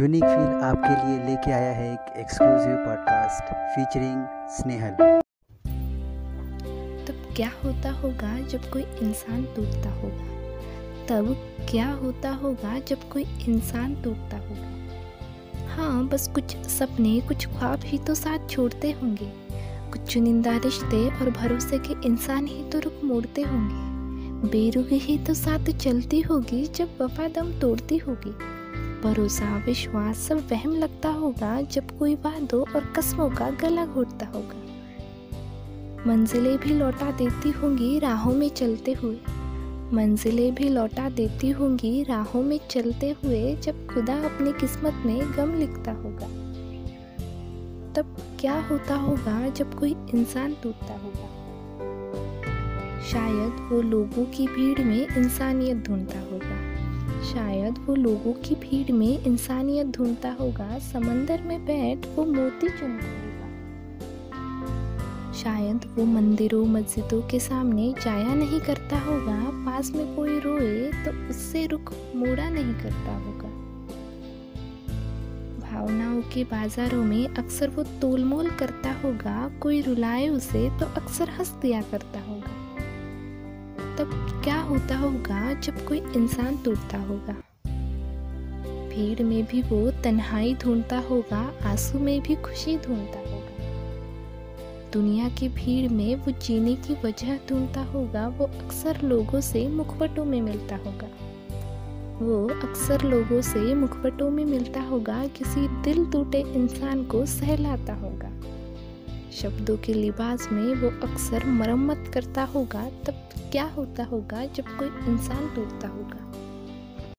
Unique feel आपके लिए लेके आया है एक एक्सक्लूसिव पॉडकास्ट फीचरिंग स्नेहल तब क्या होता होगा जब कोई इंसान टूटता होगा? तब क्या होता होगा जब कोई इंसान टूटता होगा? हाँ बस कुछ सपने, कुछ ख्वाब ही तो साथ छोड़ते होंगे। कुछ चुनिंदा रिश्ते और भरोसे के इंसान ही तो रुख मोड़ते होंगे। बेरुखी ही तो साथ चलती होगी जब वफा दम तोड़ती होगी। भरोसा, विश्वास सब वहम लगता होगा जब कोई वादों और कस्मों का गला घोटता होगा। मंजिलें भी लौटा देती होंगी राहों में चलते हुए। मंजिलें भी लौटा देती होंगी राहों में चलते हुए जब खुदा अपनी किस्मत में गम लिखता होगा। तब क्या होता होगा जब कोई इंसान टूटता होगा? शायद वो लोगों की भीड़ में इंसानियत ढूंढता होगा। शायद वो लोगों की भीड़ में इंसानियत ढूंढता होगा, समंदर में बैठ वो मोती चुनता होगा शायद वो मंदिरों, मस्जिदों के सामने जाया नहीं करता होगा, पास में कोई रोए तो उससे रुख मोड़ा नहीं करता होगा। भावनाओं के बाजारों में अक्सर वो तोलमोल करता होगा, कोई रुलाए उसे तो अक्सर हंस दिया करता होगा। तब क्या होता होगा जब कोई इंसान टूटता होगा? भीड़ में भी वो तन्हाई ढूंढता होगा, आँसू में भी खुशी ढूंढता होगा। दुनिया की भीड़ में वो जीने की वजह ढूंढता होगा, वो अक्सर लोगों से मुखवटों में मिलता होगा। वो अक्सर लोगों से मुखवटों में मिलता होगा, किसी दिल टूटे इंसान को सहलाता होगा। शब्दों के लिबास में वो अक्सर मरम्मत करता होगा, तब क्या होता होगा जब कोई इंसान टूटता होगा?